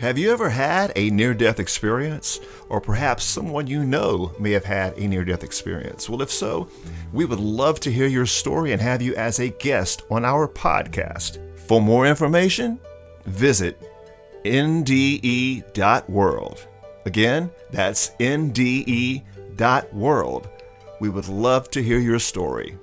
Have you ever had a near death experience? Or perhaps someone you know may have had a near death experience? Well, if so, we would love to hear your story and have you as a guest on our podcast. For more information, visit nde.world. Again, that's nde.world. We would love to hear your story.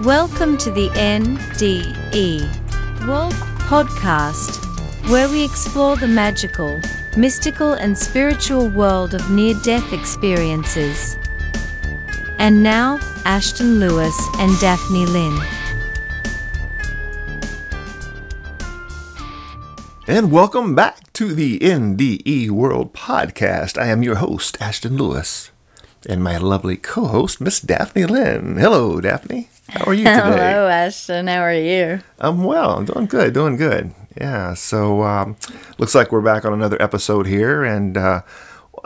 Welcome to the NDE World Podcast, where we explore the magical, mystical, and spiritual world of near death experiences. And now, Ashton Lewis and Daphne Lynn. And welcome back to the NDE World Podcast. I am your host, Ashton Lewis, and my lovely co host, Miss Daphne Lynn. Hello, Daphne. How are you today? Hello, Ashton. How are you? I'm well. I'm doing good. Doing good. Yeah. So um, looks like we're back on another episode here, and uh,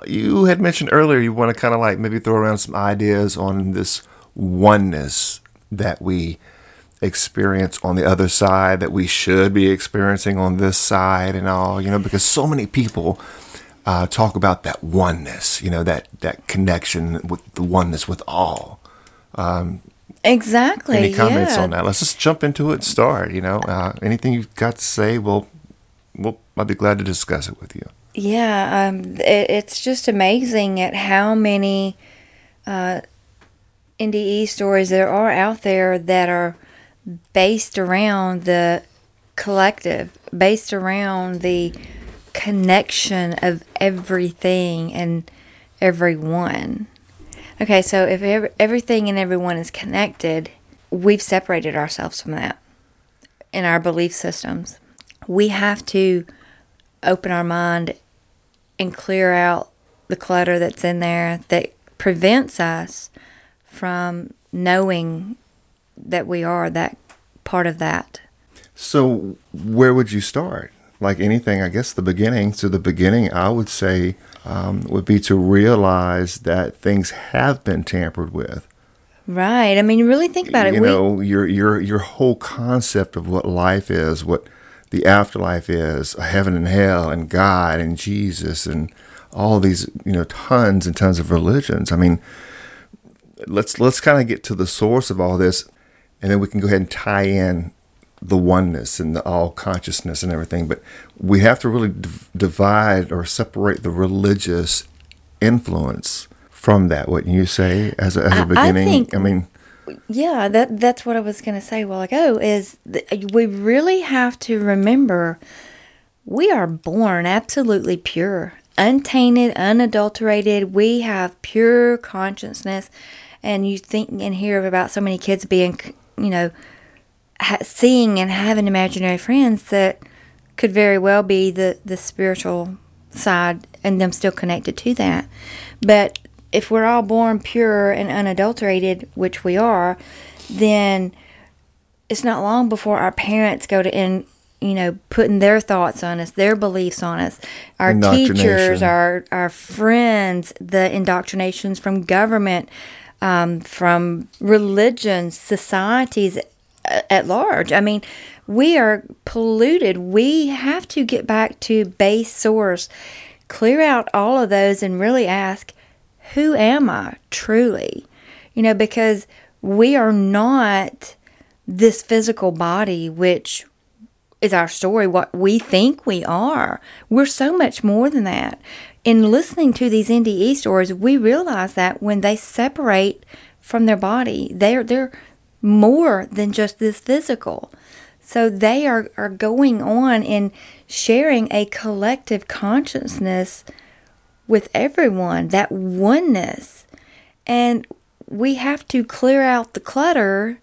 you had mentioned earlier you want to kind of like maybe throw around some ideas on this oneness that we experience on the other side that we should be experiencing on this side and all you know because so many people uh, talk about that oneness you know that that connection with the oneness with all um, Exactly. any comments yeah. on that? Let's just jump into it and start. You know, uh, anything you've got to say, we'll, we'll, I'll be glad to discuss it with you. Yeah, um, it, it's just amazing at how many uh, NDE stories there are out there that are based around the collective, based around the connection of everything and everyone. Okay, so if ev- everything and everyone is connected, we've separated ourselves from that in our belief systems. We have to open our mind and clear out the clutter that's in there that prevents us from knowing that we are that part of that. So, where would you start? Like anything, I guess the beginning. So, the beginning, I would say, um, would be to realize that things have been tampered with. Right. I mean, really think about it. You We- know, your your your whole concept of what life is, what the afterlife is, heaven and hell, and God and Jesus, and all these you know tons and tons of religions. I mean, let's let's kind of get to the source of all this, and then we can go ahead and tie in the oneness and the all consciousness and everything. But we have to really div- divide or separate the religious influence from that. What you say as a, as a I beginning? I, think- I mean. Yeah, that that's what I was going to say a while ago is we really have to remember we are born absolutely pure, untainted, unadulterated. We have pure consciousness and you think and hear about so many kids being, you know, ha- seeing and having imaginary friends that could very well be the the spiritual side and them still connected to that. But if we're all born pure and unadulterated, which we are, then it's not long before our parents go to in you know putting their thoughts on us their beliefs on us our teachers our our friends the indoctrinations from government um, from religions societies at large i mean we are polluted we have to get back to base source clear out all of those and really ask who am i truly you know because we are not this physical body, which is our story, what we think we are. We're so much more than that. In listening to these NDE stories, we realize that when they separate from their body, they're they're more than just this physical. So they are, are going on and sharing a collective consciousness with everyone, that oneness. And we have to clear out the clutter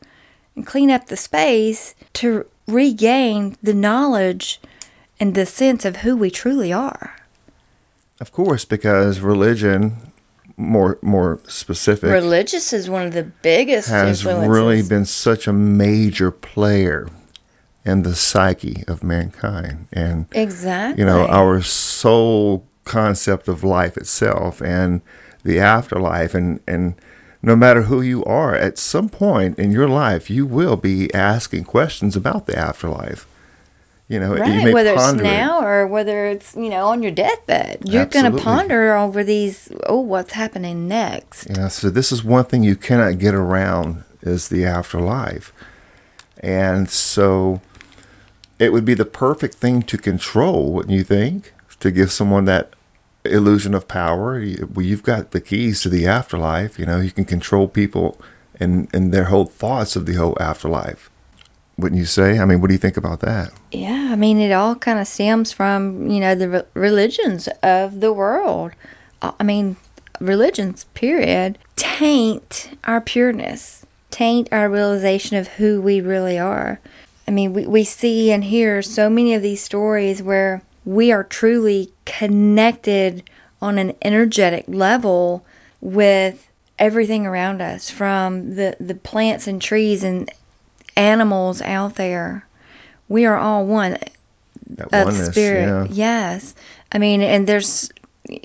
and clean up the space to regain the knowledge and the sense of who we truly are. Of course, because religion, more more specific, Religious is one of the biggest has influences. really been such a major player in the psyche of mankind, and exactly. you know our soul concept of life itself and the afterlife, and and no matter who you are, at some point in your life, you will be asking questions about the afterlife. You know, you Right, may whether it's ponder it. now or whether it's you know on your deathbed, you're going to ponder over these. Oh, what's happening next? Yeah, so this is one thing you cannot get around is the afterlife. And so it would be the perfect thing to control, wouldn't you think? To give someone that illusion of power. You- Well, you've got the keys to the afterlife. You know, you can control people and, and their whole thoughts of the whole afterlife. Wouldn't you say? I mean, what do you think about that? Yeah, I mean, it all kind of stems from you know the re- religions of the world. Uh, I mean, religions, period, taint our pureness, taint our realization of who we really are. I mean, we, we see and hear so many of these stories where we are truly connected on an energetic level with everything around us, from the, the plants and trees and animals out there. We are all one That of oneness, spirit. yeah. Yes. I mean, and there's,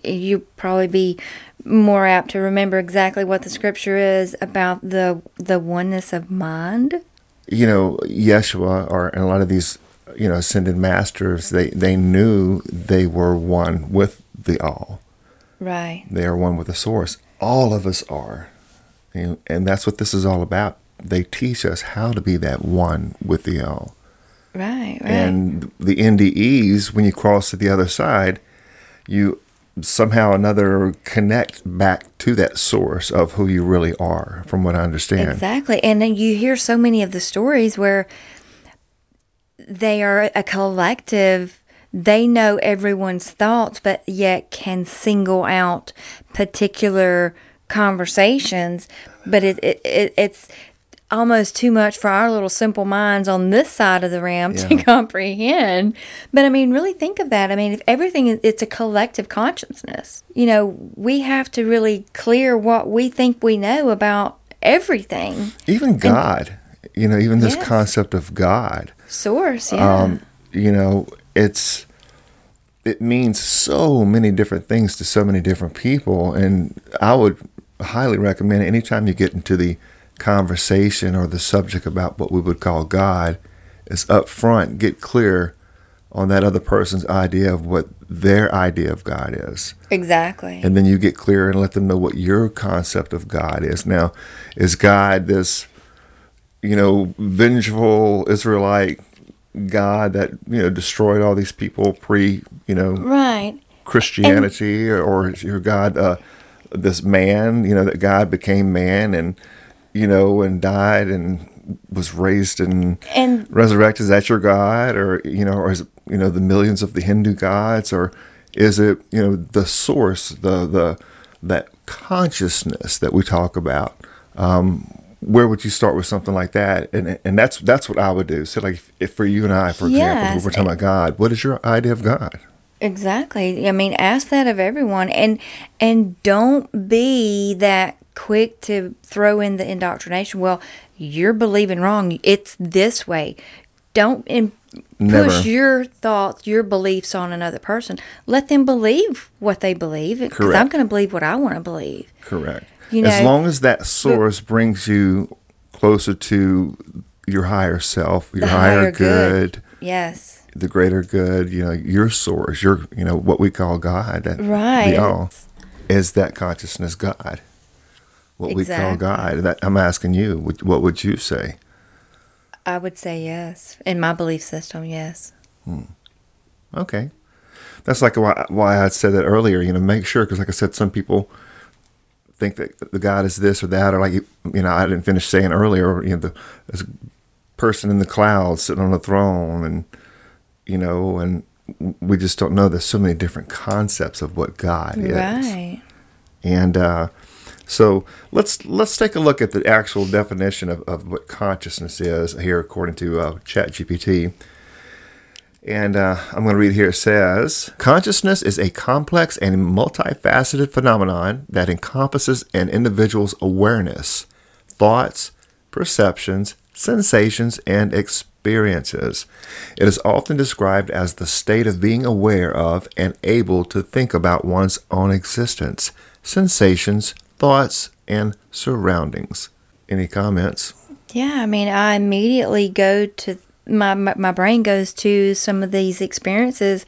you probably be more apt to remember exactly what the scripture is about the the oneness of mind. you know, Yeshua or and a lot of these, you know, ascended masters, they, they knew they were one with the all. Right. They are one with the source. All of us are. And, and that's what this is all about. They teach us how to be that one with the all. Right. Right. And the NDEs, when you cross to the other side, you somehow or another connect back to that source of who you really are, from what I understand. Exactly. And then you hear so many of the stories where they are a collective. They know everyone's thoughts, but yet can single out particular conversations. But it, it, it it's almost too much for our little simple minds on this side of the ramp to comprehend. But I mean, really think of that. I mean, if everything is, it's a collective consciousness. You know, we have to really clear what we think we know about everything. Even God, you know, even this Yes. concept of God. Source, yeah. um, you know, it's it means so many different things to so many different people, and I would highly recommend anytime you get into the conversation or the subject about what we would call God, is up front, get clear on that other person's idea of what their idea of God is exactly. and then you get clear and let them know what your concept of God is. Now, is God this, you know, vengeful Israelite God that you know destroyed all these people pre, you know, right. Christianity, or is your God uh, this man, you know, that God became man and you know and died and was raised and And resurrected? Is that your God, or you know, or is it you know the millions of the Hindu gods, or is it you know the source, the the that consciousness that we talk about? Um, where would you start with something like that? And and that's that's what I would do. So like if, if for you and I, for example, Yes. we're talking about God, what is your idea of God? Exactly. I mean, ask that of everyone, and and don't be that quick to throw in the indoctrination. Well, you're believing wrong. It's this way. Don't in, push your thoughts, your beliefs on another person. Let them believe what they believe. Because I'm going to believe what I want to believe. Correct. You know, as long as that source brings you closer to your higher self, your higher, higher good. good, Yes. the greater good, you know, your source, your, you know, what we call God, Right. the all, is that consciousness God? What we call God. That I'm asking you, what, what would you say? I would say yes. In my belief system, yes. Okay, that's like why, why I said that earlier. You know, make sure because, like I said, some people think that the God is this or that, or like you know, I didn't finish saying earlier. You know, the a person in the clouds sitting on a throne, and you know, and we just don't know. There's so many different concepts of what God is. Right. And uh, so let's let's take a look at the actual definition of, of what consciousness is here, according to uh, ChatGPT. And uh, I'm going to read here. It says, Consciousness is a complex and multifaceted phenomenon that encompasses an individual's awareness, thoughts, perceptions, sensations, and experiences. It is often described as the state of being aware of and able to think about one's own existence, sensations, thoughts, and surroundings. Any comments? Yeah, I mean, I immediately go to my, my brain goes to some of these experiences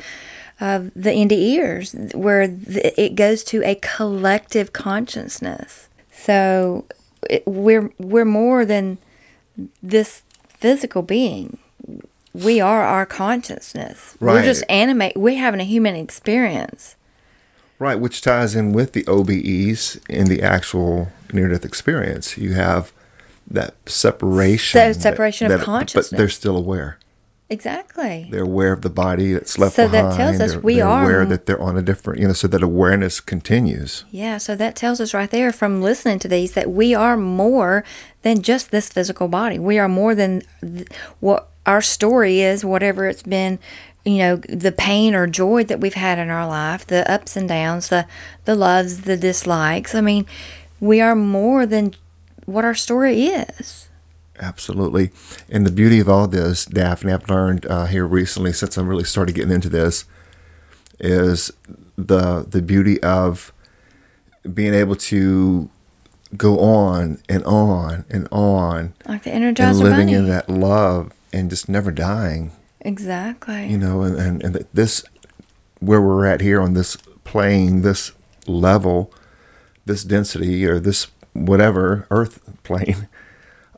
of the NDEs where it goes to a collective consciousness. So it, we're we're more than this physical being. We are our consciousness. We're just animate we're having a human experience Right, which ties in with the OBEs in the actual near death experience. You have that separation. So, that- separation of that- But they're still aware. exactly They're aware of the body that's left So that tells us they're, we they're are- aware that they're on a different, you know, so that awareness continues. Yeah, so that tells us right there from listening to these that we are more than just this physical body. We are more than th- what our story is, whatever it's been, you know, the pain or joy that we've had in our life, the ups and downs, the the loves, the dislikes. I mean, we are more than what our story is. Absolutely. And the beauty of all this, Daphne, I've learned uh, here recently since I really started getting into this, is the the beauty of being able to go on and on and on Like the energizer and living Bunny. in that love and just never dying. Exactly. You know, and, and, and this where we're at here on this plane, this level, this density or this whatever earth plane,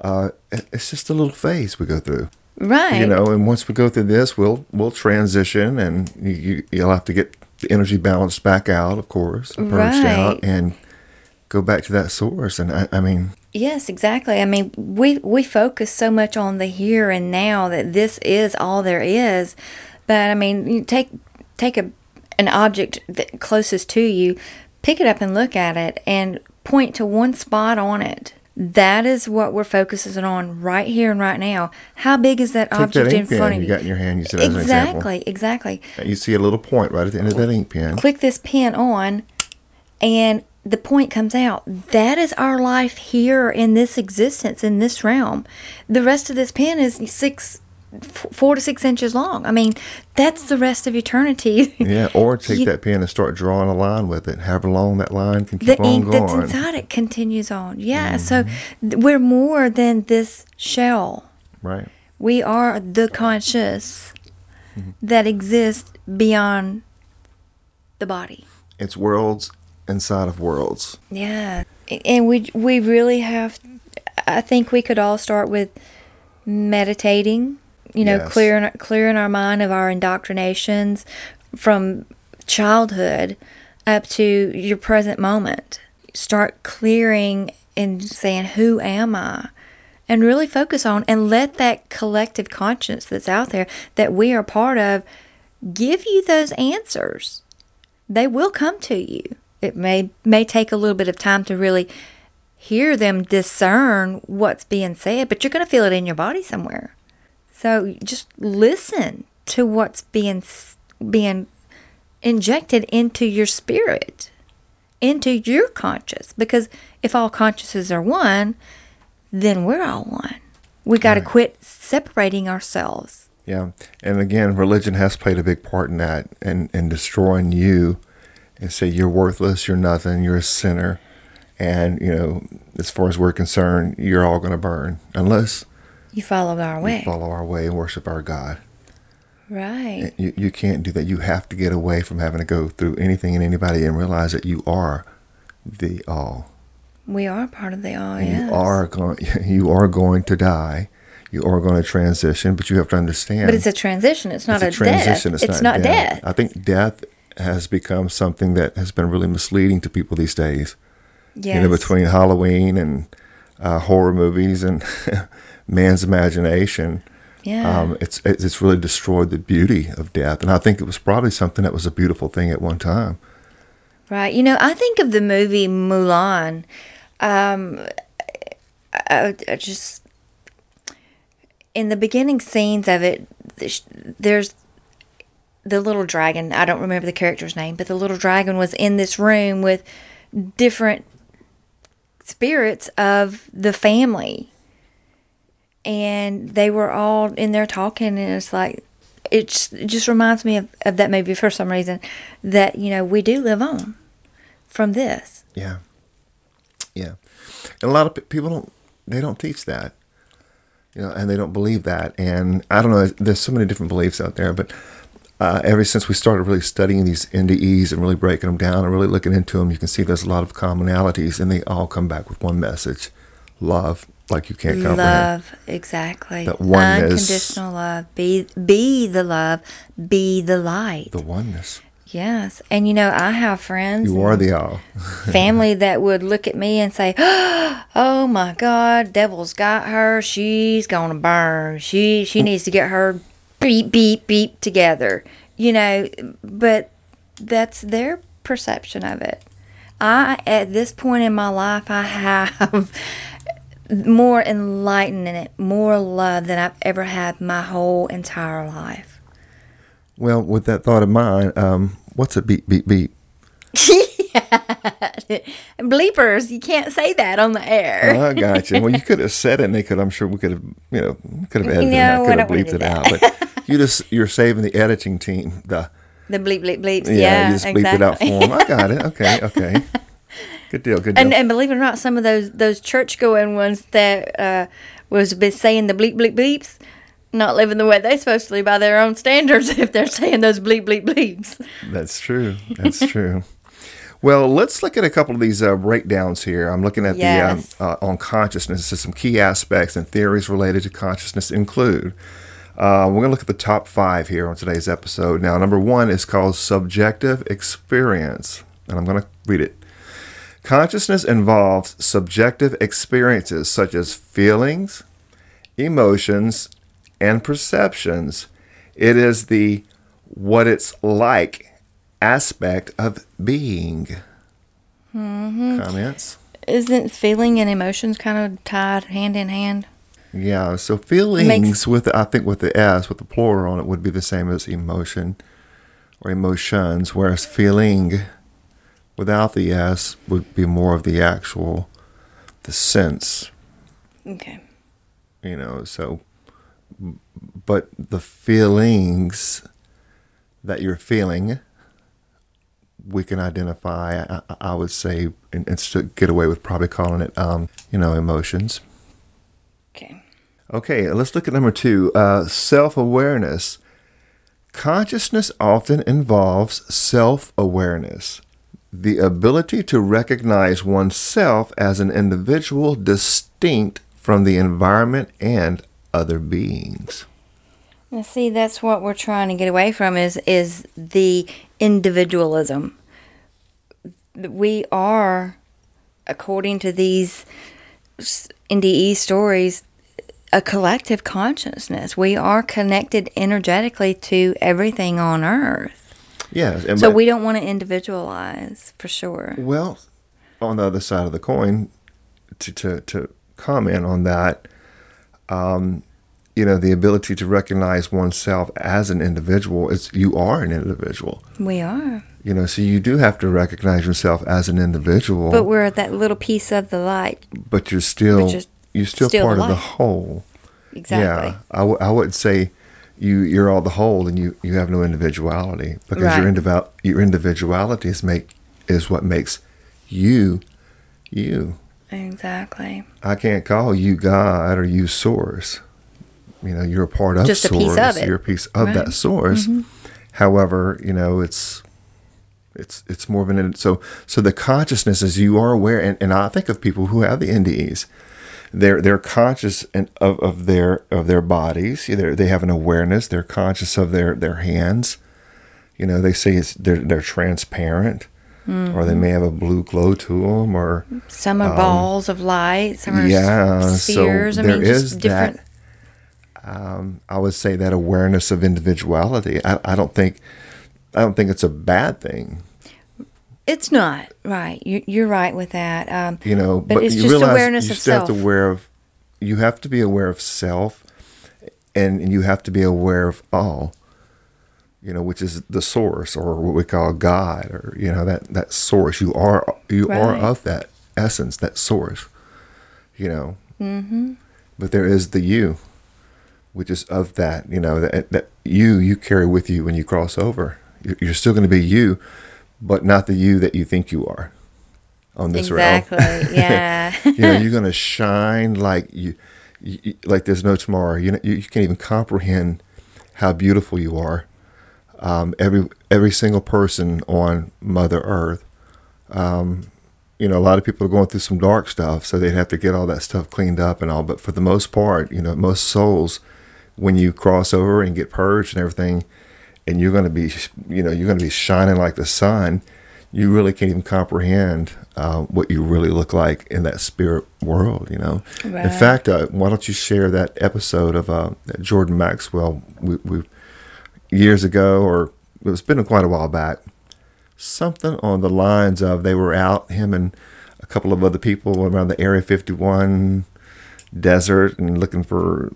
uh, it's just a little phase we go through. right. You know, and once we go through this, we'll we'll transition, and you, you you'll have to get the energy balanced back out, of course, purged out, and go back to that source. And I, I mean, Yes, exactly. I mean, we we focus so much on the here and now that this is all there is. But I mean, you take take a an object that closest to you, pick it up and look at it and point to one spot on it. That is what we're focusing on right here and right now. How big is that take object that in front of you you? got in your hand. You said as an example. Exactly, exactly. You see a little point right at the end of that ink pen. click this pen on and the point comes out. That is our life here in this existence in this realm. The rest of this pen is six f- four to six inches long. I mean that's the rest of eternity. Yeah, or take You- that pen and start drawing a line with it. However long that line can keep the on ink going. that's inside it continues on. Yeah so mm-hmm. th- we're more than this shell. Right. we are the conscious mm-hmm. that exists beyond the body. It's worlds inside of worlds. Yeah, and we we really have. I think we could all start with meditating. You know, Yes. clearing clearing our mind of our indoctrinations from childhood up to your present moment. Start clearing and saying, "Who am I?" And really focus on and let that collective conscience that's out there that we are part of give you those answers they will come to you. It may may take a little bit of time to really hear them discern what's being said, but you're going to feel it in your body somewhere. So just listen to what's being being injected into your spirit, into your conscious because if all consciouses are one, then we're all one. We got to Right. quit separating ourselves. Yeah. And again, religion has played a big part in that and, and destroying you and say you're worthless, you're nothing, you're a sinner. And, you know, as far as we're concerned, you're all going to burn unless You follow our way. follow our way and worship our God. Right. You, you can't do that. You have to get away from having to go through anything and anybody and realize that you are the all. We are part of the all, And yes. You are going. You are going to die. You are going to transition, but you have to understand. But it's a transition. It's not it's a, death. It's, not, death. I think death has become something that has been really misleading to people these days. Yes. You know, between Halloween and uh, horror movies and man's imagination, yeah. um, it's it's really destroyed the beauty of death. And I think it was probably something that was a beautiful thing at one time. right. You know, I think of the movie Mulan. Um, I, I just in the beginning scenes of it, there's the little dragon. I don't remember the character's name, but the little dragon was in this room with different spirits of the family. And they were all in there talking, and it's like, it just, it just reminds me of, of that movie for some reason that, you know, we do live on from this. Yeah, yeah. And a lot of pe- people don't they don't teach that. You know, and they don't believe that. And I don't know. There's so many different beliefs out there, but uh, ever since we started really studying these NDEs and really breaking them down and really looking into them, you can see there's a lot of commonalities, and they all come back with one message: love, like you can't comprehend. Love, exactly. That oneness. Unconditional love. Be be the love. Be the light. The oneness. yes. And you know, I have friends. You are the all. family that would look at me and say, "Oh my God, devil's got her. She's gonna burn. She she needs to get her beep beep beep together." You know, but that's their perception of it. I at this point in my life, I have more enlightenment, more love than I've ever had my whole entire life. Well, with that thought of mine, um, what's a beep beep beep? Bleepers, you can't say that on the air. Oh, I got you. Well, you could have said it, and they could. I'm sure we could have, you know, could have edited No, that, I could have bleeped it that. out. But you just you're saving the editing team. The The bleep bleep bleeps. yeah, Yeah, you just exactly. it out for them. I got it. Okay, okay. Good deal. Good deal. And and believe it or not, some of those those church going ones that uh, was been saying the bleep bleep bleeps, not living the way they're supposed to live by their own standards. If they're saying those bleep bleep bleeps, That's true. That's true. Well, let's look at a couple of these uh, breakdowns here. I'm looking at Yes. the um, uh, on consciousness. So some key aspects and theories related to consciousness include. Uh, we're going to look at the top five here on today's episode. Now, number one is called subjective experience, and I'm going to read it. Consciousness involves subjective experiences such as feelings, emotions, and perceptions. It is the what it's like aspect of being. Comments? isn't feeling and emotions kind of tied hand in hand? Yeah, so feelings Makes- with I think with the S with the plural on it would be the same as emotion or emotions, whereas feeling without the S would be more of the actual the sense, Okay. you know, so but the feelings that you're feeling we can identify I, I- would say and, and get away with probably calling it um, you know emotions Okay. Let's look at number two uh, self awareness. Consciousness often involves self awareness, the ability to recognize oneself as an individual distinct from the environment and other beings. Now, see, that's what we're trying to get away from is is the individualism. We are, according to these NDE stories, a collective consciousness. We are connected energetically to everything on Earth. Yes, and So we don't want to individualize for sure. Well, on the other side of the coin, to to, to comment on that, um, you know, the ability to recognize oneself as an individual is you are an individual. We are. You know, so you do have to recognize yourself as an individual, But but, we're that little piece of the light. But you're still But you're you're still, still part the of the whole. Exactly. Yeah, I, w- I wouldn't say you you're all the whole and you you have no individuality because your individual your individuality is make is what makes you you. Exactly. I can't call you God or you source. You know, you're a part of Just a source. piece of it. You're a piece of Right. Mm-hmm. that source. However, you know, it's it's it's more of an so so the consciousness is you are aware and, and I think of people who have the NDEs. They're they're conscious and of, of their of their bodies. They they have an awareness. They're conscious of their, their hands. You know, they say it's they're they're transparent, or Mm-hmm. they may have a blue glow to them, or Some are balls of light. Some are Um, yeah, spheres. so I mean, there is just different. that. Um, I would say that awareness of individuality. I, I don't think, I don't think it's a bad thing. It's not right. You, you're right with that. Um, You know, But but, it's you just realize awareness you of still have to self. aware of. You have to be aware of self, and you have to be aware of all. You know, which is the source, or what we call God, or you know that that source. You are you are of that essence, that source. You know. Mm-hmm. But there is the you, which is of that. You know that that you you carry with you when you cross over. You're, you're still going to be you, but not the you that you think you are. On this realm exactly. yeah. you know, you're gonna shine like you. you, you- like there's no tomorrow. You, know, you you can't even comprehend how beautiful you are. Um, every every single person on Mother Earth. Um, you know, a lot of people are going through some dark stuff, so they'd have to get all that stuff cleaned up and all. But for the most part, you know, most souls, when you cross over and get purged and everything, and you're going to be, you know, you're going to be shining like the sun. You really can't even comprehend uh, what you really look like in that spirit world. You know. In fact, uh, why don't you share that episode of uh, Jordan Maxwell? We, we years ago, or it's been quite a while back. Something on the lines of they were out, him and a couple of other people around the Area 51 desert and looking for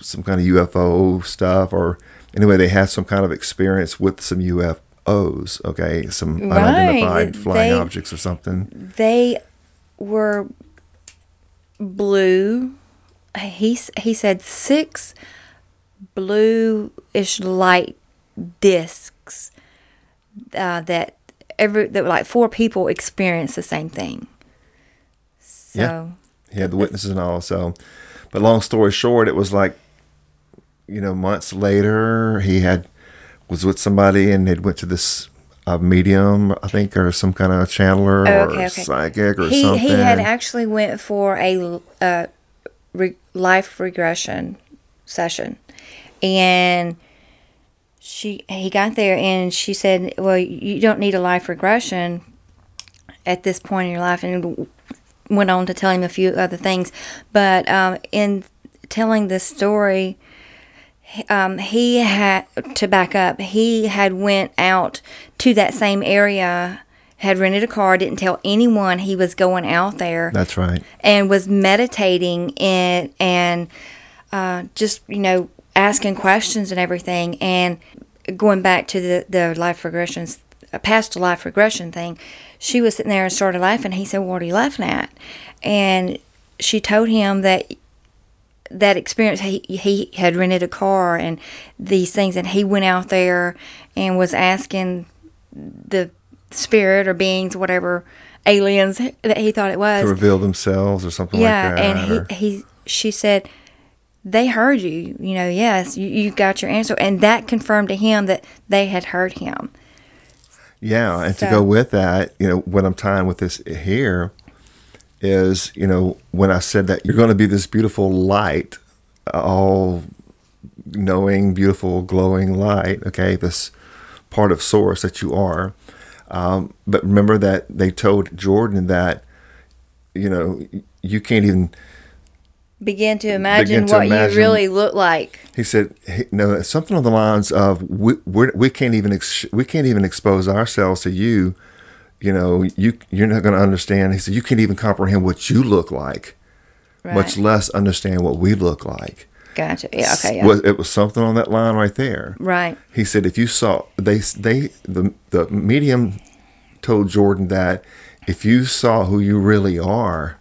some kind of UFO stuff, or anyway, they had some kind of experience with some UFOs. Okay, some Right, unidentified flying they- objects or something. They were blue. He he said six bluish light discs uh, that every that like four people experienced the same thing. So Yeah. He had the witnesses and all. So, but long story short, it was like, you know, months later, he had was with somebody and they went to this uh, medium, I think, or some kind of channeler Oh, or okay, okay. psychic or he something. he had actually went for a uh, re- life regression session, and she he got there and she said, "Well, you don't need a life regression at this point in your life," and went on to tell him a few other things, but um, in telling this story um, he had to back up. He had went out to that same area, had rented a car, didn't tell anyone he was going out there, That's right. and was meditating and and uh, just you know asking questions and everything. And going back to the the life regressions, uh, past life regression thing, she was sitting there and started laughing. He said, "What are you laughing at?" And she told him that that experience he he had rented a car and these things and he went out there and was asking the spirit or beings whatever aliens that he thought it was To reveal themselves or something yeah like that. and he he she said they heard you you know yes you, you got your answer and that confirmed to him that they had heard him Yeah, and to go with that, you know, what I'm tying with this here is, you know, when I said that you're going to be this beautiful light, all knowing, beautiful, glowing light, okay, this part of source that you are. Um, but remember that they told Jordan that, you know, you can't even begin to imagine Begin to what imagine- you really look like He said, he, "No, something on the lines of we we're, we can't even ex- we can't even expose ourselves to you. You know, you you're not going to understand." He said, "You can't even comprehend what you look like, much less understand what we look like." gotcha yeah okay yeah it was something on that line right there. right He said, "If you saw they they the the medium told Jordan that if you saw who you really are,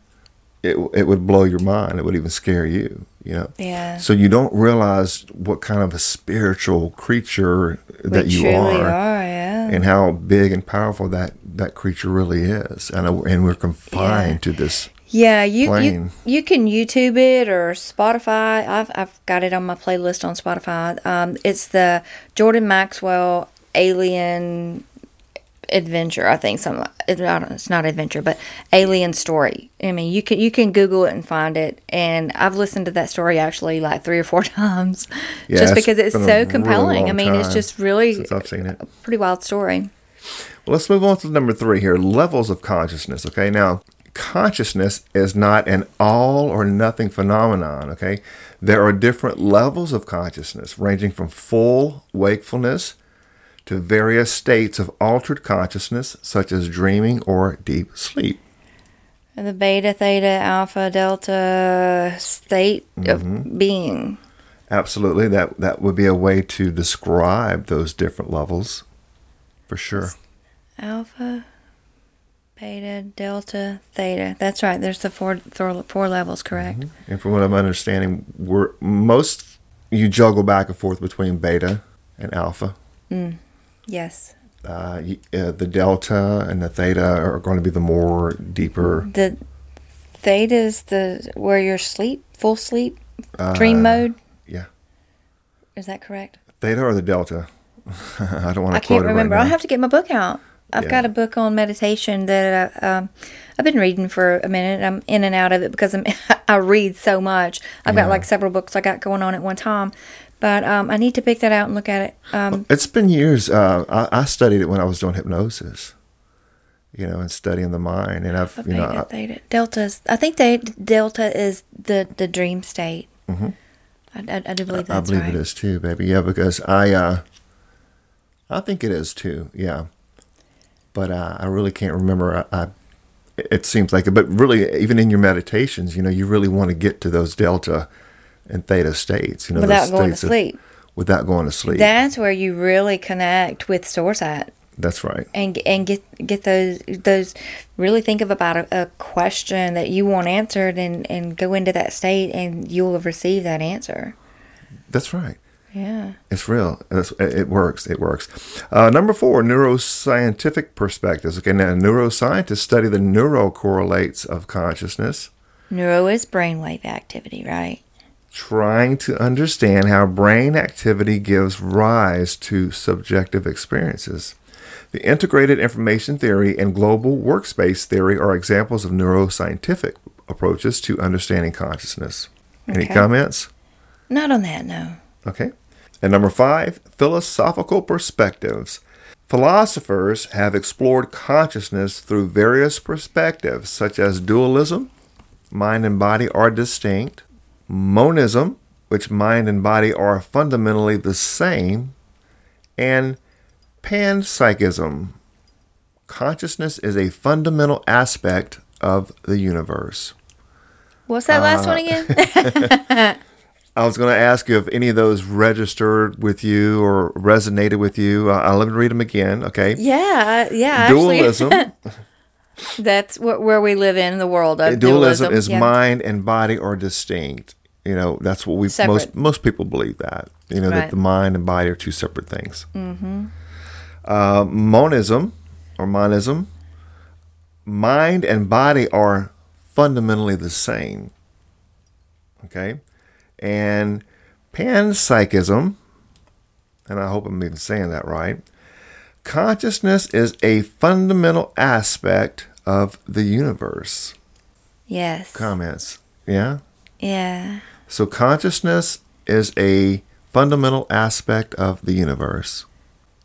it it would blow your mind. It would even scare you. You know." yeah So you don't realize what kind of a spiritual creature that we you are, are yeah and how big and powerful that that creature really is. And uh, and we're confined Yeah. to this. Yeah, you, you plane. you can YouTube it or Spotify. I've I've got it on my playlist on Spotify. Um, it's the Jordan Maxwell Alien Adventure. I think some It's not, adventure, but Alien Story. I mean, you can you can Google it and find it. And I've listened to that story actually like three or four times, Yeah, just because it's so really compelling. I mean, it's just really I've seen it. a pretty wild story. Well, let's move on to number three here levels of consciousness. Okay. Now, consciousness is not an all or nothing phenomenon. Okay. There are different levels of consciousness, ranging from full wakefulness to various states of altered consciousness, such as dreaming or deep sleep. The beta, theta, alpha, delta state Mm-hmm. of being. Absolutely. That, that would be a way to describe those different levels for sure. Alpha, beta, delta, theta. That's right. There's the four four, four levels, correct? And from what I'm understanding, we're most you juggle back and forth between beta and alpha. Yes. uh, uh, the delta and the theta are going to be the more deeper. The theta is the where you're sleep, full sleep. dream mode. Yeah. Is that correct? Theta or the delta? I don't want to I can't remember. right I'll have to get my book out. I've Yeah. got a book on meditation that uh, um, I've been reading for a minute. I'm in and out of it because I'm, I read so much. I've Yeah. got like several books I got going on at one time, but um, I need to pick that out and look at it. Um, It's been years. Uh, I, I studied it when I was doing hypnosis, you know, and studying the mind. And I've, you know, I, theta, deltas. I think they delta is the the dream state. Mm-hmm. I, I, I do believe I that's believe right. it is too, baby. Yeah, because I, uh, I think it is too. Yeah, but uh, I really can't remember. I, I, it seems like it, but really, even in your meditations, you know, you really want to get to those delta and theta states. You know, Without going to states of- sleep. without going to sleep. That's where you really connect with source at. That's right. and and get get those those really think of about a, a question that you want answered and and go into that state and you'll have received that answer That's right. yeah It's real. It's, it works. It works. Uh, number four, neuroscientific perspectives. Okay, now neuroscientists study the neurocorrelates of consciousness, neuro is brainwave activity right trying to understand how brain activity gives rise to subjective experiences. The integrated information theory and global workspace theory are examples of neuroscientific approaches to understanding consciousness. Any comments? not on that no Okay. And number five, philosophical perspectives. Philosophers have explored consciousness through various perspectives, such as dualism, mind and body are distinct, monism, which mind and body are fundamentally the same, and panpsychism. Consciousness is a fundamental aspect of the universe. what's that last one again uh, I was going to ask you if any of those registered with you or resonated with you. Uh, I'll let me read them again. Okay. yeah uh, yeah Dualism. that's what, where we live in the world of dualism, dualism, is yeah. mind and body are distinct. You know, that's what we most Separate. most people believe that. You know that the mind and body are two separate things. Mm-hmm. Uh, monism or monism, mind and body are fundamentally the same. Okay, and panpsychism, and I hope I'm even saying that right. Consciousness is a fundamental aspect of the universe. yes Comments. Yeah? yeah So consciousness is a fundamental aspect of the universe.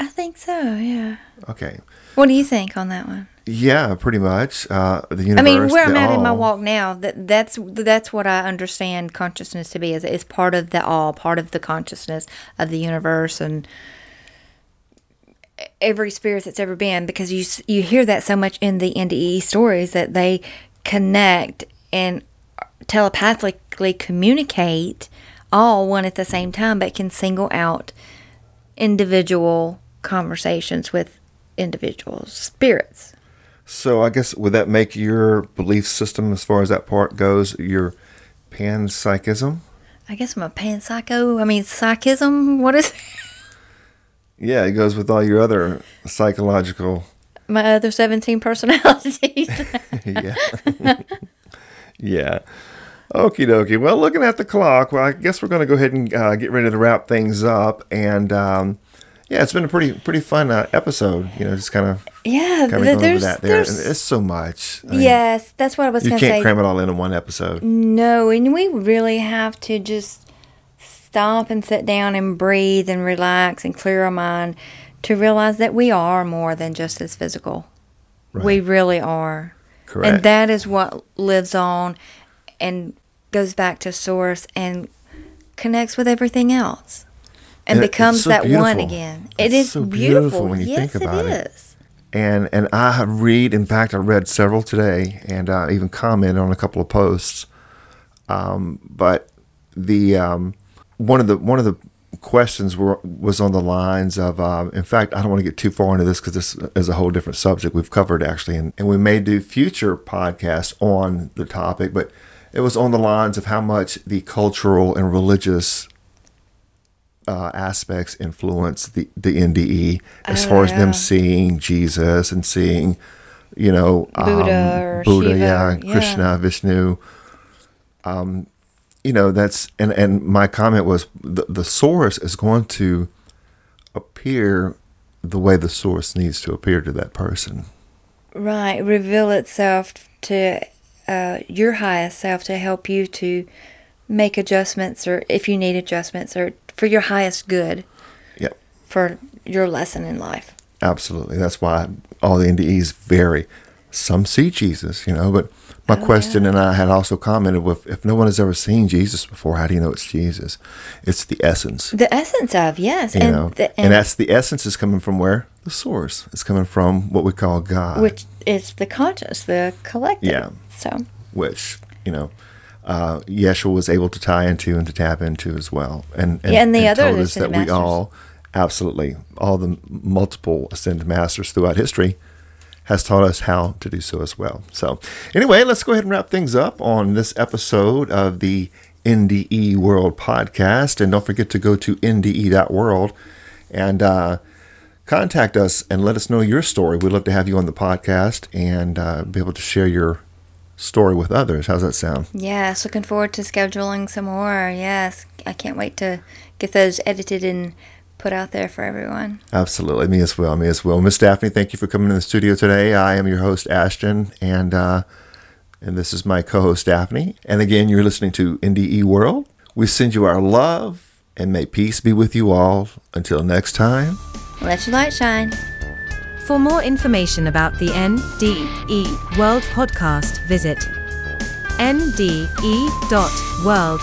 i think so yeah Okay. what do you think on that one Yeah, pretty much. Uh, the universe. I mean, where I'm at in my walk now, that that's that's what I understand consciousness to be. Is is part of the all, part of the consciousness of the universe and every spirit that's ever been. Because you you hear that so much in the NDE stories that they connect and telepathically communicate all one at the same time, but can single out individual conversations with individual spirits. So I guess would that make your belief system, as far as that part goes, your panpsychism? I guess I'm a panpsycho. I mean, psychism. What is it? Yeah, it goes with all your other psychological. my other 17 personalities? yeah. yeah. Okie dokie. Well, looking at the clock, well, I guess we're going to go ahead and uh, get ready to wrap things up. And um, yeah, it's been a pretty pretty fun uh, episode. You know, just kind of yeah, kind of th- going over there's, that there. There's it's so much. I mean, yes, that's what I was You can't say. cram it all in in one episode. No, and we really have to just stop and sit down and breathe and relax and clear our mind to realize that we are more than just this physical. We really are. Correct. And that is what lives on and goes back to source and connects with everything else. And, becomes so that one again. It It's is so beautiful beautiful. when you yes, think about it it. is. and and I read. In fact, I read several today, and uh, even commented on a couple of posts. Um, but the um, one of the one of the questions were was on the lines of. Uh, in fact, I don't want to get too far into this because this is a whole different subject we've covered actually, and, and we may do future podcasts on the topic. But it was on the lines of how much the cultural and religious uh, aspects influence the, the NDE as Oh, far as yeah. them seeing Jesus and seeing, you know, Buddha um, Buddha, Shiva, yeah, yeah. Krishna, Vishnu. Um, you know that's and and my comment was the, the source is going to appear the way the source needs to appear to that person Right. Reveal itself to uh, your highest self to help you to make adjustments or if you need adjustments or for your highest good yeah for your lesson in life. absolutely. That's why all the NDEs vary. Some see jesus you know but my question and i had also commented with if no one has ever seen jesus before how do you know it's jesus? It's the essence. The essence of, yes. you and, know the, and that's the essence is coming from where? The source. Is coming from what we call god. Which is the conscious, the collective. Yeah. So, which you know uh, Yeshua was able to tie into and to tap into as well, and Yeah, and the other told us that ascended we all absolutely all the multiple ascended masters throughout history has taught us how to do so as well. So anyway, let's go ahead and wrap things up on this episode of the NDE World podcast, and don't forget to go to nde.world and. Uh, contact us and let us know your story. We'd love to have you on the podcast and uh, be able to share your story with others. How's that sound? yes, looking forward to scheduling some more. Yes. I can't wait to get those edited and put out there for everyone. Absolutely. Me as well. Me as well. Miss Daphne, thank you for coming in the studio today. I am your host, Ashton, and uh, and this is my co-host, Daphne. And again, you're listening to NDE World. We send you our love, and may peace be with you all. Until next time. Let your light shine. For more information about the NDE World podcast, visit nde.world.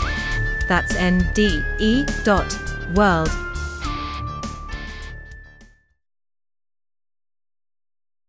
That's nde.world.